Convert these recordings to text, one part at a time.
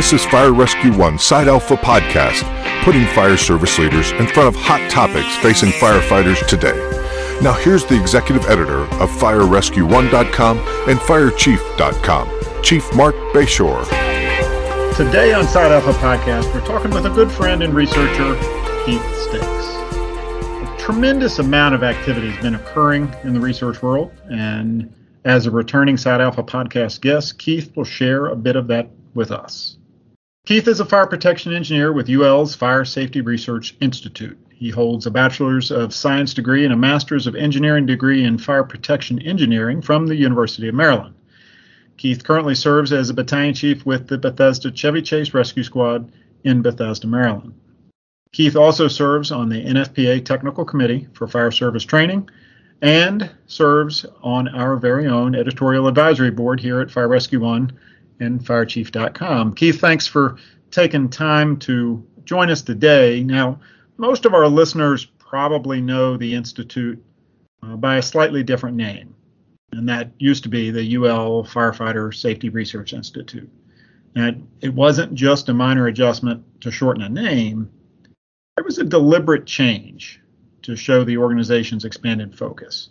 This is Fire Rescue One Side Alpha Podcast, putting fire service leaders in front of hot topics facing firefighters today. Now, here's the executive editor of FireRescue1.com and FireChief.com, Chief Marc Bashoor. Today on Side Alpha Podcast, we're talking with a good friend and researcher, Keith Stakes. A tremendous amount of activity has been occurring in the research world, and as a returning Side Alpha Podcast guest, Keith will share a bit of that with us. Keith is a fire protection engineer with UL's Fire Safety Research Institute. He holds a Bachelor's of Science degree and a Master's of Engineering degree in Fire Protection Engineering from the University of Maryland. Keith currently serves as a battalion chief with the Bethesda Chevy Chase Rescue Squad in Bethesda, Maryland. Keith also serves on the NFPA Technical Committee for Fire Service Training and serves on our very own editorial advisory board here at Fire Rescue One and firechief.com. Keith, thanks for taking time to join us today. Now, most of our listeners probably know the Institute uh, by a slightly different name, and that used to be the UL Firefighter Safety Research Institute. And it wasn't just a minor adjustment to shorten a name, it was a deliberate change to show the organization's expanded focus.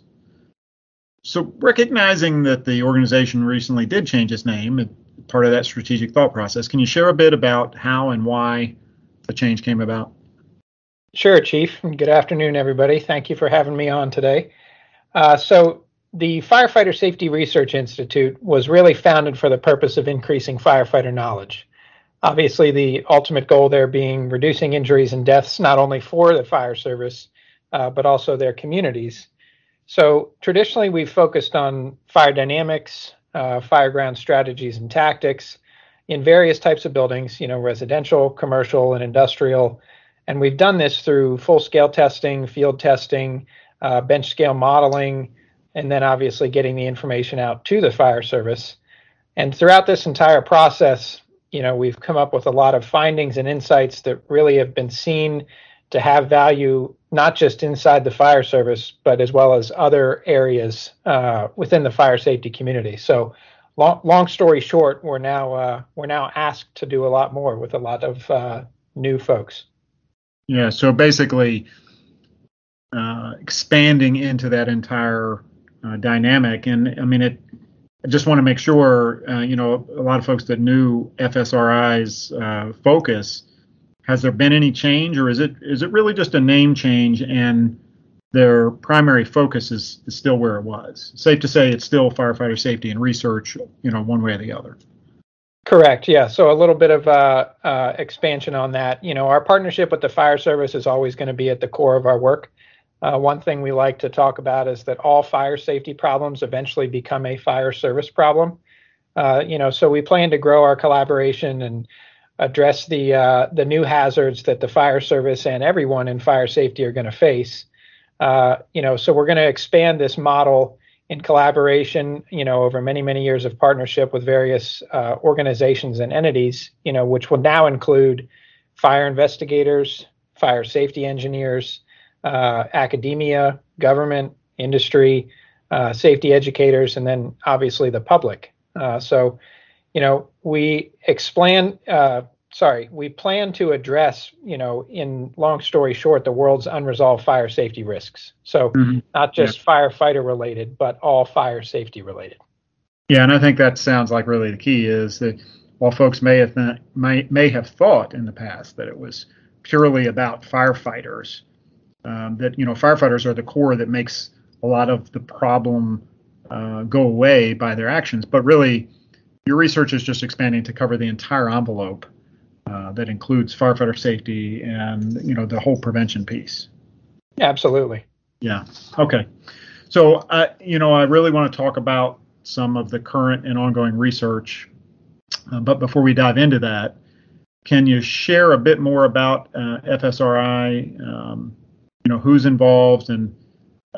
So, recognizing that the organization recently did change its name, part of that strategic thought process. Can you share a bit about how and why the change came about? Sure, Chief. Good afternoon, everybody. Thank you for having me on today. Uh, so, the Firefighter Safety Research Institute was really founded for the purpose of increasing firefighter knowledge. Obviously, the ultimate goal there being reducing injuries and deaths not only for the fire service, uh, but also their communities. So, traditionally, we've focused on fire dynamics, uh, fireground strategies and tactics in various types of buildings, you know, residential, commercial, and industrial. And we've done this through full scale testing, field testing, uh, bench scale modeling, and then obviously getting the information out to the fire service. And throughout this entire process, you know, we've come up with a lot of findings and insights that really have been seen to have value not just inside the fire service, but as well as other areas uh, within the fire safety community. So, long, long story short, we're now uh, we're now asked to do a lot more with a lot of uh, new folks. Yeah. So basically, uh, expanding into that entire uh, dynamic, and I mean it. I just want to make sure, uh, you know, a lot of folks that knew FSRI's focus has there been any change, or is it is it really just a name change and their primary focus is, is still where it was? Safe to say it's still firefighter safety and research, you know, one way or the other. Correct. Yeah. So a little bit of uh, uh, expansion on that. You know, our partnership with the fire service is always going to be at the core of our work. Uh, one thing we like to talk about is that all fire safety problems eventually become a fire service problem. Uh, you know, so we plan to grow our collaboration and address the uh, the new hazards that the fire service and everyone in fire safety are going to face. Uh, you know, so we're going to expand this model in collaboration. You know, over many many years of partnership with various uh, organizations and entities. You know, which will now include fire investigators, fire safety engineers, uh, academia, government, industry, uh, safety educators, and then obviously the public. Uh, so you know, we expand, uh, sorry, we plan to address, you know, in long story short, the world's unresolved fire safety risks. So mm-hmm. not just yeah. firefighter related, but all fire safety related. Yeah, and I think that sounds like really the key is that while folks may have th- may may have thought in the past that it was purely about firefighters, um, that you know firefighters are the core that makes a lot of the problem uh, go away by their actions, but really your research is just expanding to cover the entire envelope uh, that includes firefighter safety and you know the whole prevention piece. Yeah, Absolutely. Yeah. Okay. So uh, you know I really want to talk about some of the current and ongoing research, uh, but before we dive into that, can you share a bit more about uh, FSRI? Um, you know who's involved and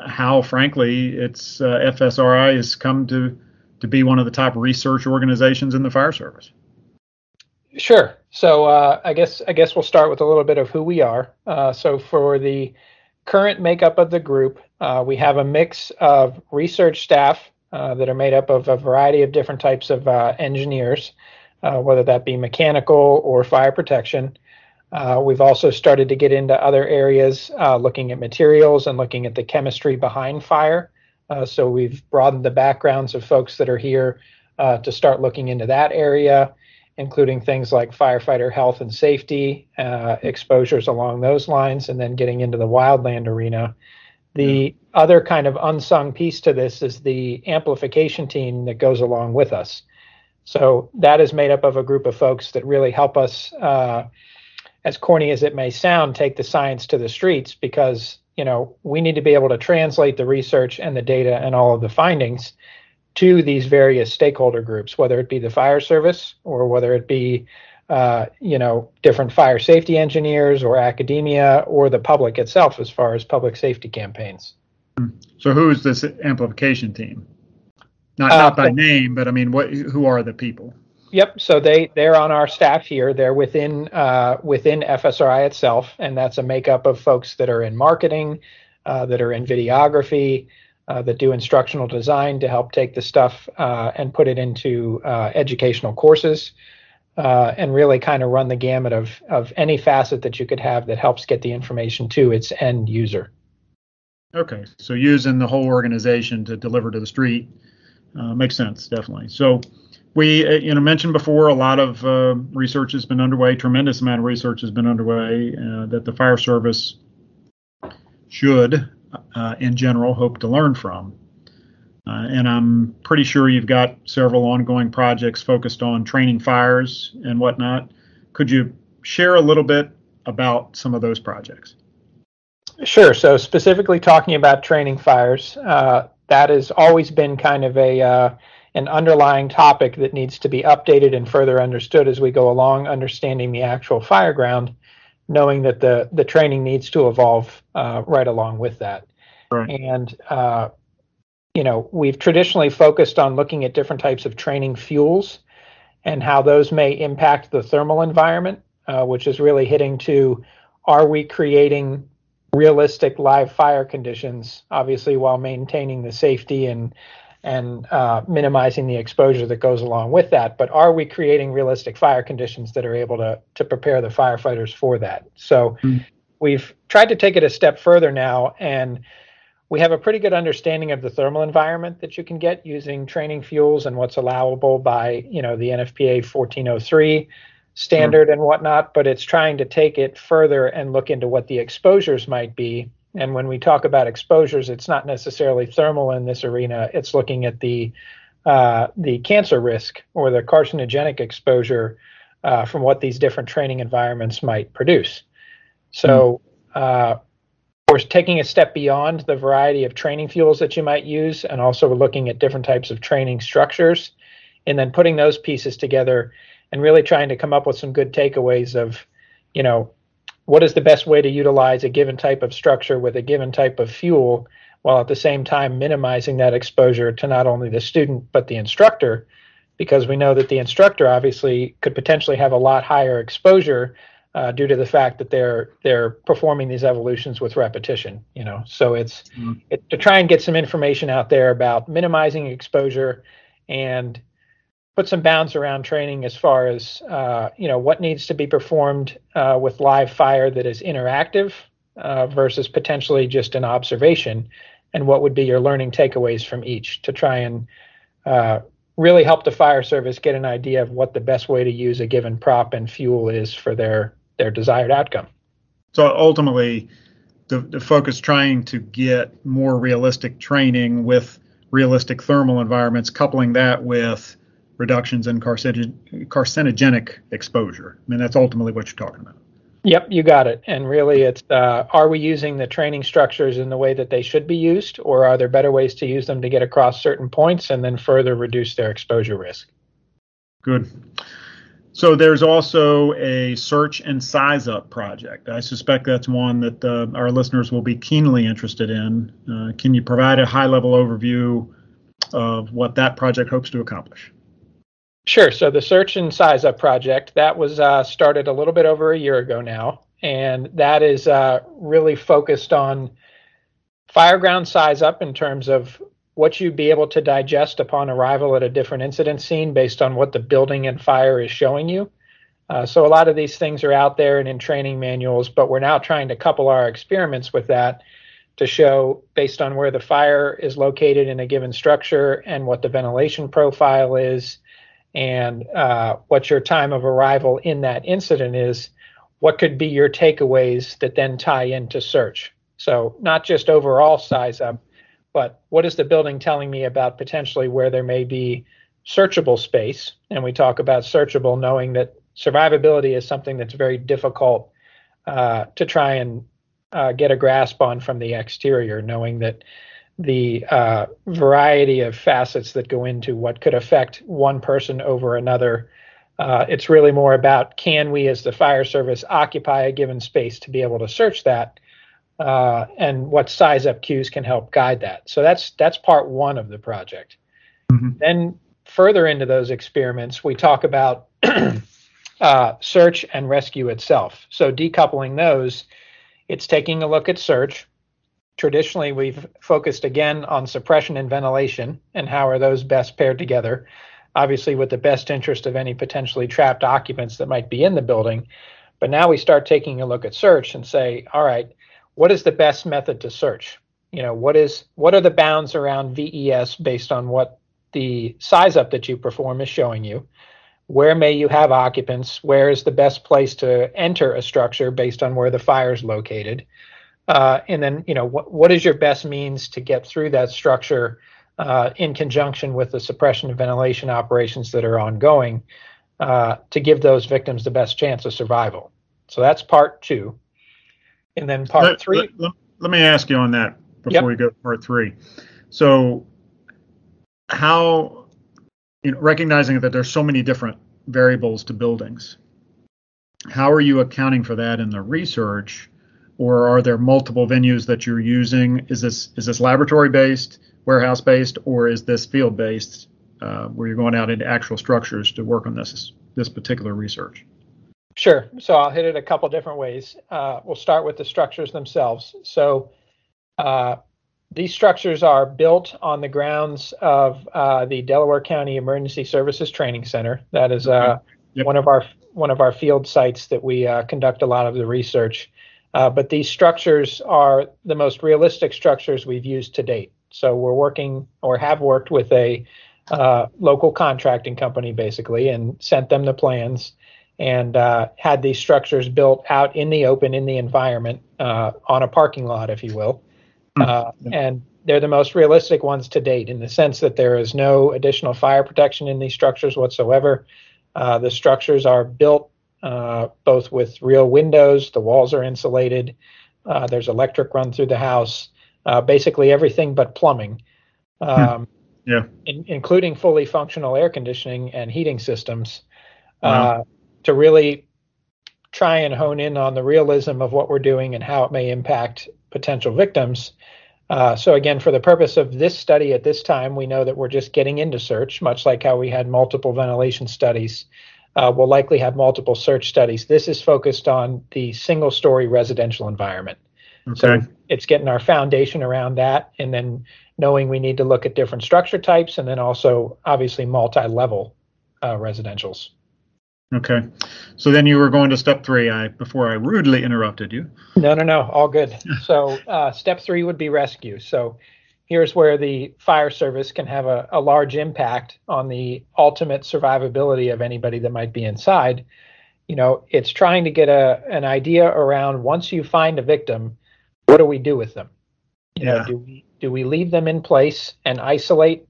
how, frankly, it's uh, FSRI has come to to be one of the top research organizations in the fire service? Sure. So uh, I guess I guess we'll start with a little bit of who we are. Uh, so for the current makeup of the group, uh, we have a mix of research staff uh, that are made up of a variety of different types of uh, engineers. uh, whether that be mechanical or fire protection. We've also started to get into other areas, looking at materials and looking at the chemistry behind fire. So we've broadened the backgrounds of folks that are here to start looking into that area, including things like firefighter health and safety, uh, exposures along those lines, and then getting into the wildland arena. The other kind of unsung piece to this is the amplification team that goes along with us. So that is made up of a group of folks that really help us uh, as corny as it may sound, take the science to the streets because you know we need to be able to translate the research and the data and all of the findings to these various stakeholder groups, whether it be the fire service or whether it be uh, you know different fire safety engineers or academia or the public itself as far as public safety campaigns. So who is this amplification team? Not uh, not by name, but I mean, what who are the people? Yep. So they they're on our staff here. They're within uh, within FSRI itself, and that's a makeup of folks that are in marketing, uh, that are in videography, uh, that do instructional design to help take the stuff uh, and put it into uh, educational courses, uh, and really kind of run the gamut of of any facet that you could have that helps get the information to its end user. Okay, so using the whole organization to deliver to the street makes sense, definitely. So we uh, you know mentioned before a lot of uh, research has been underway tremendous amount of research has been underway uh, that the fire service should uh, in general hope to learn from. Uh, and i'm pretty sure you've got several ongoing projects focused on training fires and whatnot. Could you share a little bit about some of those projects? Sure. So specifically talking about training fires uh, that has always been kind of a an underlying topic that needs to be updated and further understood as we go along, understanding the actual fire ground, knowing that the the training needs to evolve uh, right along with that. Right. And uh, you know, we've traditionally focused on looking at different types of training fuels and how those may impact the thermal environment, uh, which is really hitting to are we creating realistic live fire conditions, obviously while maintaining the safety and and uh, minimizing the exposure that goes along with that. But are we creating realistic fire conditions that are able to to prepare the firefighters for that? So mm. we've tried to take it a step further now, and we have a pretty good understanding of the thermal environment that you can get using training fuels and what's allowable by you know the NFPA 1403 standard mm. and whatnot. But it's trying to take it further and look into what the exposures might be and when we talk about exposures, it's not necessarily thermal in this arena. It's looking at the uh, the cancer risk or the carcinogenic exposure uh, from what these different training environments might produce. So, mm. uh, of course, taking a step beyond the variety of training fuels that you might use, and also looking at different types of training structures, and then putting those pieces together and really trying to come up with some good takeaways of, you know, what is the best way to utilize a given type of structure with a given type of fuel while at the same time minimizing that exposure to not only the student but the instructor because we know that the instructor obviously could potentially have a lot higher exposure uh, due to the fact that they're they're performing these evolutions with repetition you know so it's mm-hmm. it, to try and get some information out there about minimizing exposure and put some bounds around training as far as uh, you know what needs to be performed uh, with live fire that is interactive uh, versus potentially just an observation, and what would be your learning takeaways from each to try and uh, really help the fire service get an idea of what the best way to use a given prop and fuel is for their their desired outcome. So ultimately, the, the focus trying to get more realistic training with realistic thermal environments, coupling that with reductions in carcinogen, carcinogenic exposure. I mean, that's ultimately what you're talking about. Yep, you got it. And really, it's uh, are we using the training structures in the way that they should be used, or are there better ways to use them to get across certain points and then further reduce their exposure risk? Good. So there's also a search and size up project. I suspect that's one that uh, our listeners will be keenly interested in. Uh, can you provide a high level overview of what that project hopes to accomplish? Sure. So the Search and Size Up project that was uh, started a little bit over a year ago now, and that is uh, really focused on fireground size up in terms of what you'd be able to digest upon arrival at a different incident scene based on what the building and fire is showing you. Uh, so a lot of these things are out there and in training manuals, but we're now trying to couple our experiments with that to show based on where the fire is located in a given structure and what the ventilation profile is and uh, what your time of arrival in that incident is, what could be your takeaways that then tie into search. So not just overall size up, but what is the building telling me about potentially where there may be searchable space? And we talk about searchable, knowing that survivability is something that's very difficult uh, to try and uh, get a grasp on from the exterior, knowing that the uh, variety of facets that go into what could affect one person over another. Uh, it's really more about can we, as the fire service, occupy a given space to be able to search that, uh, and what size up cues can help guide that. So that's that's part one of the project. Mm-hmm. Then further into those experiments, we talk about uh, search and rescue itself. So decoupling those, it's taking a look at search. Traditionally, we've focused again on suppression and ventilation and how are those best paired together. Obviously, with the best interest of any potentially trapped occupants that might be in the building. But now we start taking a look at search and say, all right, what is the best method to search? You know, what is what are the bounds around VES based on what the size up that you perform is showing you? Where may you have occupants? Where is the best place to enter a structure based on where the fire is located? Uh, and then, you know, what, what is your best means to get through that structure uh, in conjunction with the suppression and ventilation operations that are ongoing uh, to give those victims the best chance of survival? So that's part two. And then part let, three. Let, let, me ask you on that before yep. we go to part three. So, how, you know, recognizing that there's so many different variables to buildings, how are you accounting for that in the research? Or are there multiple venues that you're using? Is this is this laboratory based, warehouse based, or is this field based, uh, where you're going out into actual structures to work on this this particular research? Sure. So I'll hit it a couple different ways. Uh, we'll start with the structures themselves. So uh, these structures are built on the grounds of uh, the Delaware County Emergency Services Training Center. That is uh, yep. one of our one of our field sites that we uh, conduct a lot of the research. Uh, but these structures are the most realistic structures we've used to date. So we're working or have worked with a local contracting company basically and sent them the plans and uh, had these structures built out in the open in the environment uh, on a parking lot, if you will. Hmm. Uh, and they're the most realistic ones to date in the sense that there is no additional fire protection in these structures whatsoever. Uh, the structures are built uh, both with real windows, the walls are insulated, uh, there's electric run through the house, basically everything but plumbing. Hmm. Um, yeah. In, including fully functional air conditioning and heating systems. Wow to really try and hone in on the realism of what we're doing and how it may impact potential victims. Uh, so again, for the purpose of this study at this time, we know that we're just getting into search, much like how we had multiple ventilation studies. Uh, we'll likely have multiple search studies. This is focused on the single story residential environment. Okay. So it's getting our foundation around that and then knowing we need to look at different structure types and then also obviously multi-level uh, residentials. Okay. So then you were going to step three I before I rudely interrupted you. No, no, no. All good. so uh, step three would be rescue. So here's where the fire service can have a, a large impact on the ultimate survivability of anybody that might be inside. You know, it's trying to get a an idea around once you find a victim, what do we do with them? You yeah. know, do we do we leave them in place and isolate?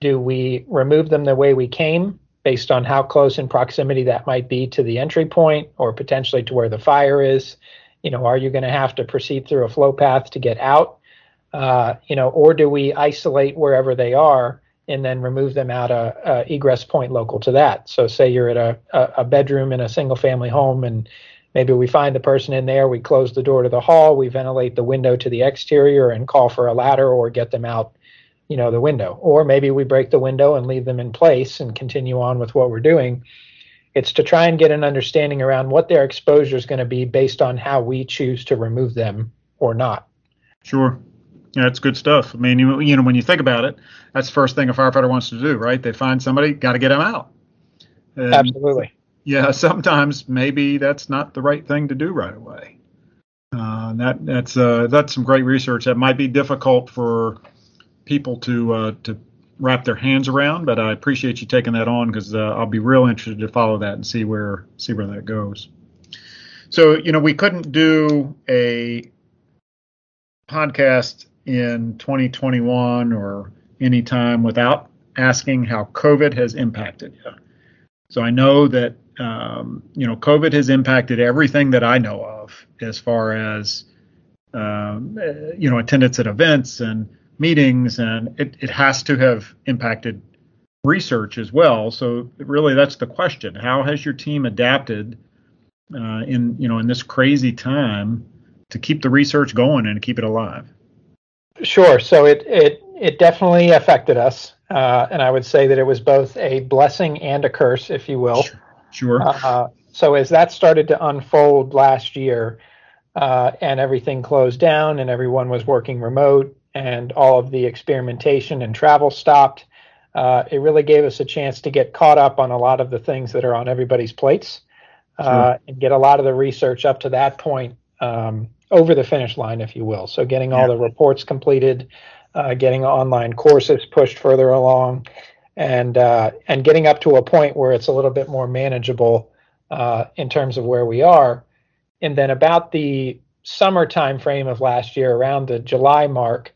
Do we remove them the way we came? based on how close in proximity that might be to the entry point or potentially to where the fire is. You know, are you going to have to proceed through a flow path to get out? Uh, you know, or do we isolate wherever they are and then remove them out a, a egress point local to that? So, say you're at a, a bedroom in a single family home and maybe we find the person in there, we close the door to the hall, we ventilate the window to the exterior and call for a ladder or get them out you know the window. Or maybe we break the window and leave them in place and continue on with what we're doing. It's to try and get an understanding around what their exposure is going to be based on how we choose to remove them or not. Sure Yeah, that's good stuff. I mean, you, you know, when you think about it, that's the first thing a firefighter wants to do, right? They find somebody, got to get them out. And Absolutely. Yeah, sometimes maybe that's not the right thing to do right away. Uh, that that's uh, that's some great research. That might be difficult for people to uh, to wrap their hands around, but I appreciate you taking that on because uh, I'll be real interested to follow that and see where see where that goes. So you know, we couldn't do a podcast in 2021 or any time without asking how COVID has impacted you. So I know that um, you know COVID has impacted everything that I know of as far as um, uh, you know attendance at events and meetings, and it, it has to have impacted research as well. So really, that's the question: How has your team adapted uh, in you know in this crazy time to keep the research going and keep it alive? Sure. So it it it definitely affected us, uh, and I would say that it was both a blessing and a curse, if you will. Sure. Uh, so as that started to unfold last year, uh, and everything closed down, and everyone was working remote, and all of the experimentation and travel stopped, uh, it really gave us a chance to get caught up on a lot of the things that are on everybody's plates, uh, sure. and get a lot of the research up to that point. Um, over the finish line, if you will. So getting all the reports completed, uh, getting online courses pushed further along, and uh, and getting up to a point where it's a little bit more manageable uh, in terms of where we are. And then about the summer time frame of last year, around the July mark,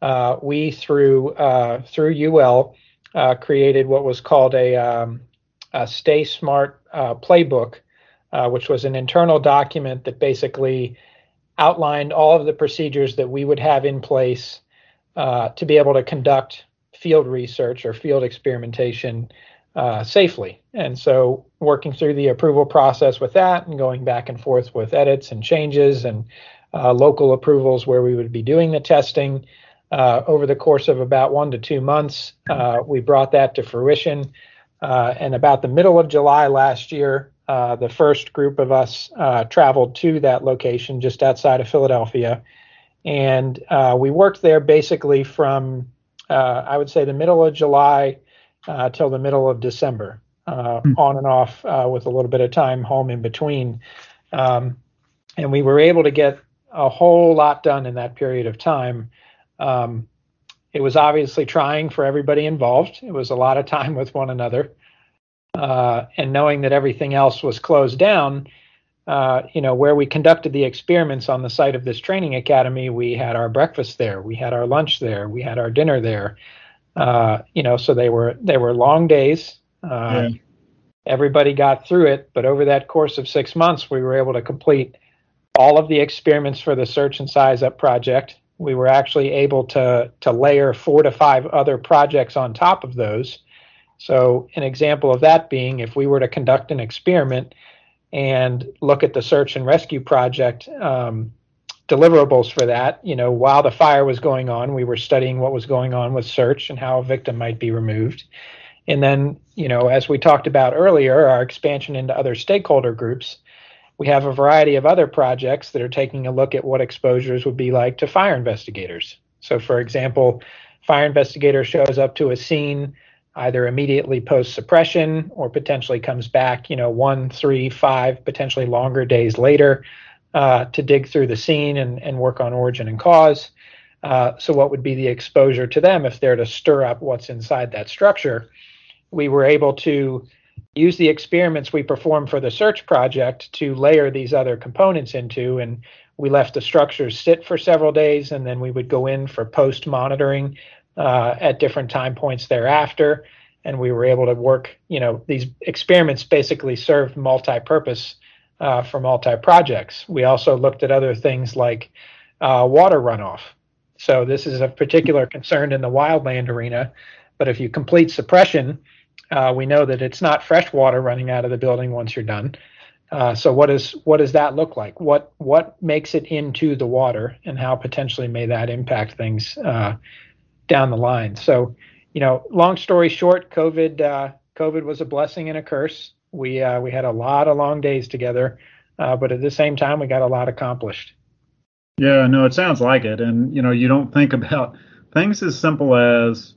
uh, we through uh, through UL uh, created what was called a, um, a Stay Smart playbook, which was an internal document that basically outlined all of the procedures that we would have in place uh, to be able to conduct field research or field experimentation uh, safely. And so, working through the approval process with that and going back and forth with edits and changes and uh, local approvals where we would be doing the testing. Uh, over the course of about one to two months, uh, we brought that to fruition. Uh, and about the middle of July last year, uh, the first group of us uh, traveled to that location just outside of Philadelphia. And uh, we worked there basically from, uh, I would say, the middle of July uh, till the middle of December, mm. on and off with a little bit of time home in between. Um, and we were able to get a whole lot done in that period of time. Um, it was obviously trying for everybody involved. It was a lot of time with one another uh, and knowing that everything else was closed down, uh, you know, where we conducted the experiments on the site of this training academy, we had our breakfast there, we had our lunch there, we had our dinner there. Uh, you know, so they were they were long days. Uh, yeah. Everybody got through it, but over that course of six months, we were able to complete all of the experiments for the search and size up project. We were actually able to to layer four to five other projects on top of those so, an example of that being if we were to conduct an experiment and look at the search and rescue project um, deliverables for that, you know, while the fire was going on, we were studying what was going on with search and how a victim might be removed. And then, you know, as we talked about earlier, our expansion into other stakeholder groups, we have a variety of other projects that are taking a look at what exposures would be like to fire investigators. So, for example, fire investigator shows up to a scene either immediately post suppression or potentially comes back, you know, one, three, five, potentially longer days later uh, to dig through the scene and, and work on origin and cause. Uh, so, what would be the exposure to them if they're to stir up what's inside that structure? We were able to use the experiments we performed for the search project to layer these other components into, and we left the structures sit for several days, and then we would go in for post monitoring uh, at different time points thereafter. And we were able to work, you know, these experiments basically served multi purpose uh, for multi projects. We also looked at other things like uh, water runoff. So this is a particular concern in the wildland arena. But if you complete suppression, uh, we know that it's not fresh water running out of the building once you're done. Uh, so what is what does that look like? What what makes it into the water, and how potentially may that impact things uh, down the line. So, you know, long story short, COVID uh, COVID was a blessing and a curse. We uh, we had a lot of long days together, uh, but at the same time, we got a lot accomplished. Yeah, no, it sounds like it. And, you know, you don't think about things as simple as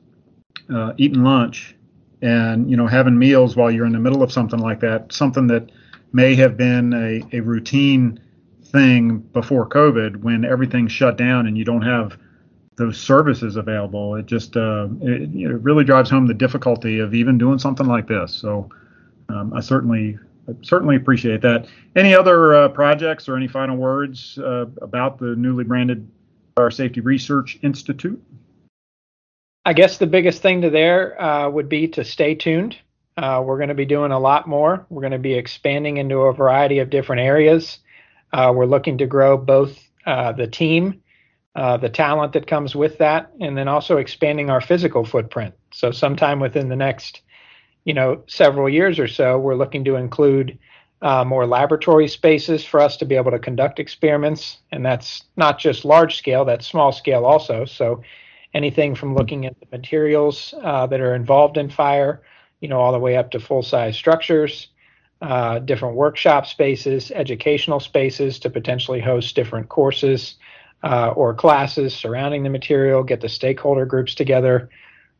uh, eating lunch and, you know, having meals while you're in the middle of something like that, something that may have been a, a routine thing before COVID when everything shut down and you don't have those services available. It just uh, it, it, really drives home the difficulty of even doing something like this. So um, I certainly certainly appreciate that. Any other uh, projects or any final words uh, about the newly branded Fire Safety Research Institute? I guess the biggest thing to there uh, would be to stay tuned. Uh, we're going to be doing a lot more. We're going to be expanding into a variety of different areas. Uh, we're looking to grow both the team, uh, the talent that comes with that, and then also expanding our physical footprint. So, sometime within the next, you know, several years or so, we're looking to include uh, more laboratory spaces for us to be able to conduct experiments, and that's not just large scale; that's small scale also. So, anything from looking at the materials uh, that are involved in fire, you know, all the way up to full size structures uh, different workshop spaces, educational spaces to potentially host different courses uh, or classes surrounding the material, get the stakeholder groups together.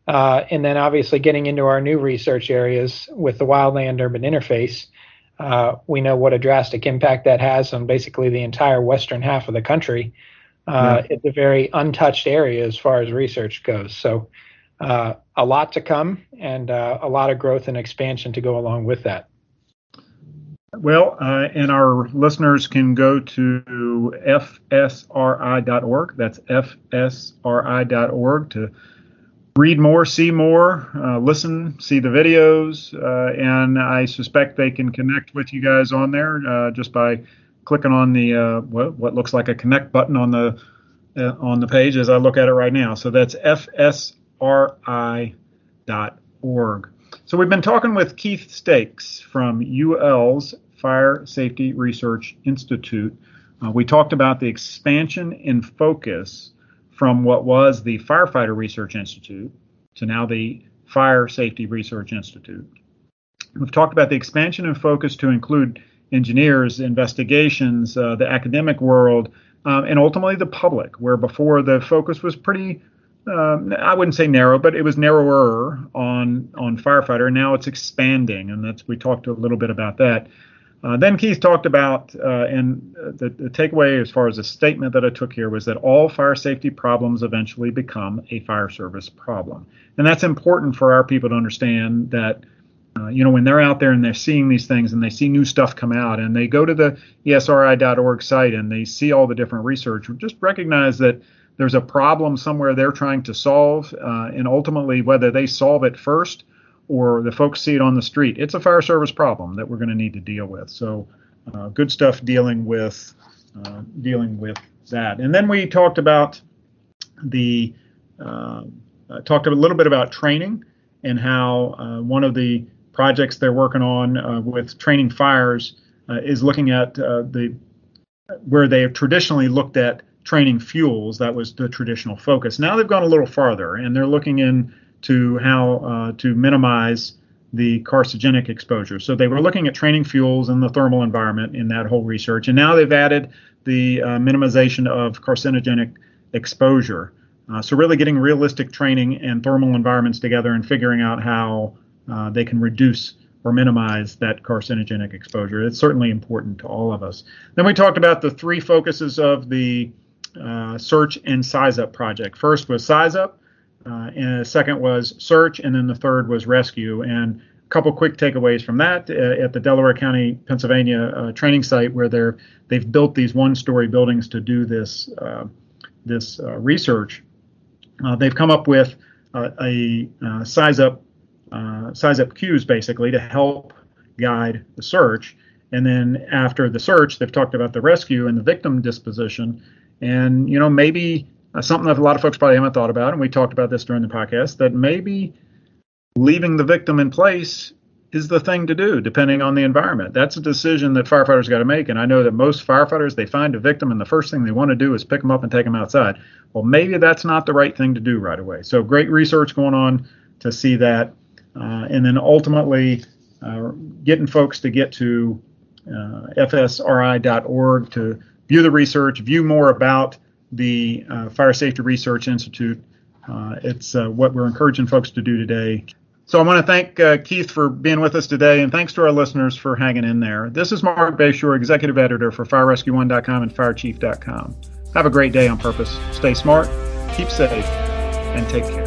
Uh, and then obviously getting into our new research areas with the wildland urban interface. Uh, we know what a drastic impact that has on basically the entire western half of the country. Uh. It's a very untouched area as far as research goes. So, uh, a lot to come and a lot of growth and expansion to go along with that. Well, uh, and our listeners can go to fsri.org. That's fsri.org to read more, see more, uh, listen, see the videos, uh, and I suspect they can connect with you guys on there uh, just by clicking on the uh, what, what, looks like a connect button on the uh, on the page as I look at it right now. So that's fsri.org. So we've been talking with Keith Stakes from UL's Fire Safety Research Institute. Uh, we talked about the expansion in focus from what was the Firefighter Research Institute to now the Fire Safety Research Institute. We've talked about the expansion in focus to include engineers, investigations, uh, the academic world, um, and ultimately the public, where before the focus was pretty um, I wouldn't say narrow, but it was narrower on on firefighter. Now it's expanding, and that's we talked a little bit about that. Uh, then Keith talked about, uh, and the, the, takeaway as far as the statement that I took here was that all fire safety problems eventually become a fire service problem, and that's important for our people to understand that. Uh, you know, when they're out there and they're seeing these things and they see new stuff come out and they go to the fsri.org site and they see all the different research, just recognize that there's a problem somewhere they're trying to solve, uh, and ultimately, whether they solve it first or the folks see it on the street, it's a fire service problem that we're going to need to deal with. So, uh, good stuff dealing with uh, dealing with that. And then we talked about the uh, talked a little bit about training and how uh, one of the projects they're working on uh, with training fires is looking at the where they have traditionally looked at training fuels. That was the traditional focus. Now they've gone a little farther and they're looking into how uh, to minimize the carcinogenic exposure. So they were looking at training fuels and the thermal environment in that whole research, and now they've added the uh, minimization of carcinogenic exposure. Uh, so really getting realistic training and thermal environments together and figuring out how uh, they can reduce or minimize that carcinogenic exposure. It's certainly important to all of us. Then we talked about the three focuses of the uh, search and size up project. First was size up, uh, and second was search, and then the third was rescue. And a couple quick takeaways from that uh, at the Delaware County, Pennsylvania uh, training site, where they're they've built these one-story buildings to do this uh, this uh, research. they've come up with a size up size up cues basically to help guide the search. And then after the search, they've talked about the rescue and the victim disposition and, you know, maybe uh, something that a lot of folks probably haven't thought about, and we talked about this during the podcast, that maybe leaving the victim in place is the thing to do depending on the environment. That's a decision that firefighters got to make. And I know that most firefighters, they find a victim and the first thing they want to do is pick them up and take them outside. Well, maybe that's not the right thing to do right away. So great research going on to see that. Uh, and then ultimately uh, getting folks to get to uh, fsri.org to view the research, view more about the uh, Fire Safety Research Institute. Uh, it's uh, what we're encouraging folks to do today. So I want to thank uh, Keith for being with us today, and thanks to our listeners for hanging in there. This is Marc Bashoor, Executive Editor for FireRescue1.com and FireChief.com. Have a great day on purpose. Stay smart, keep safe, and take care.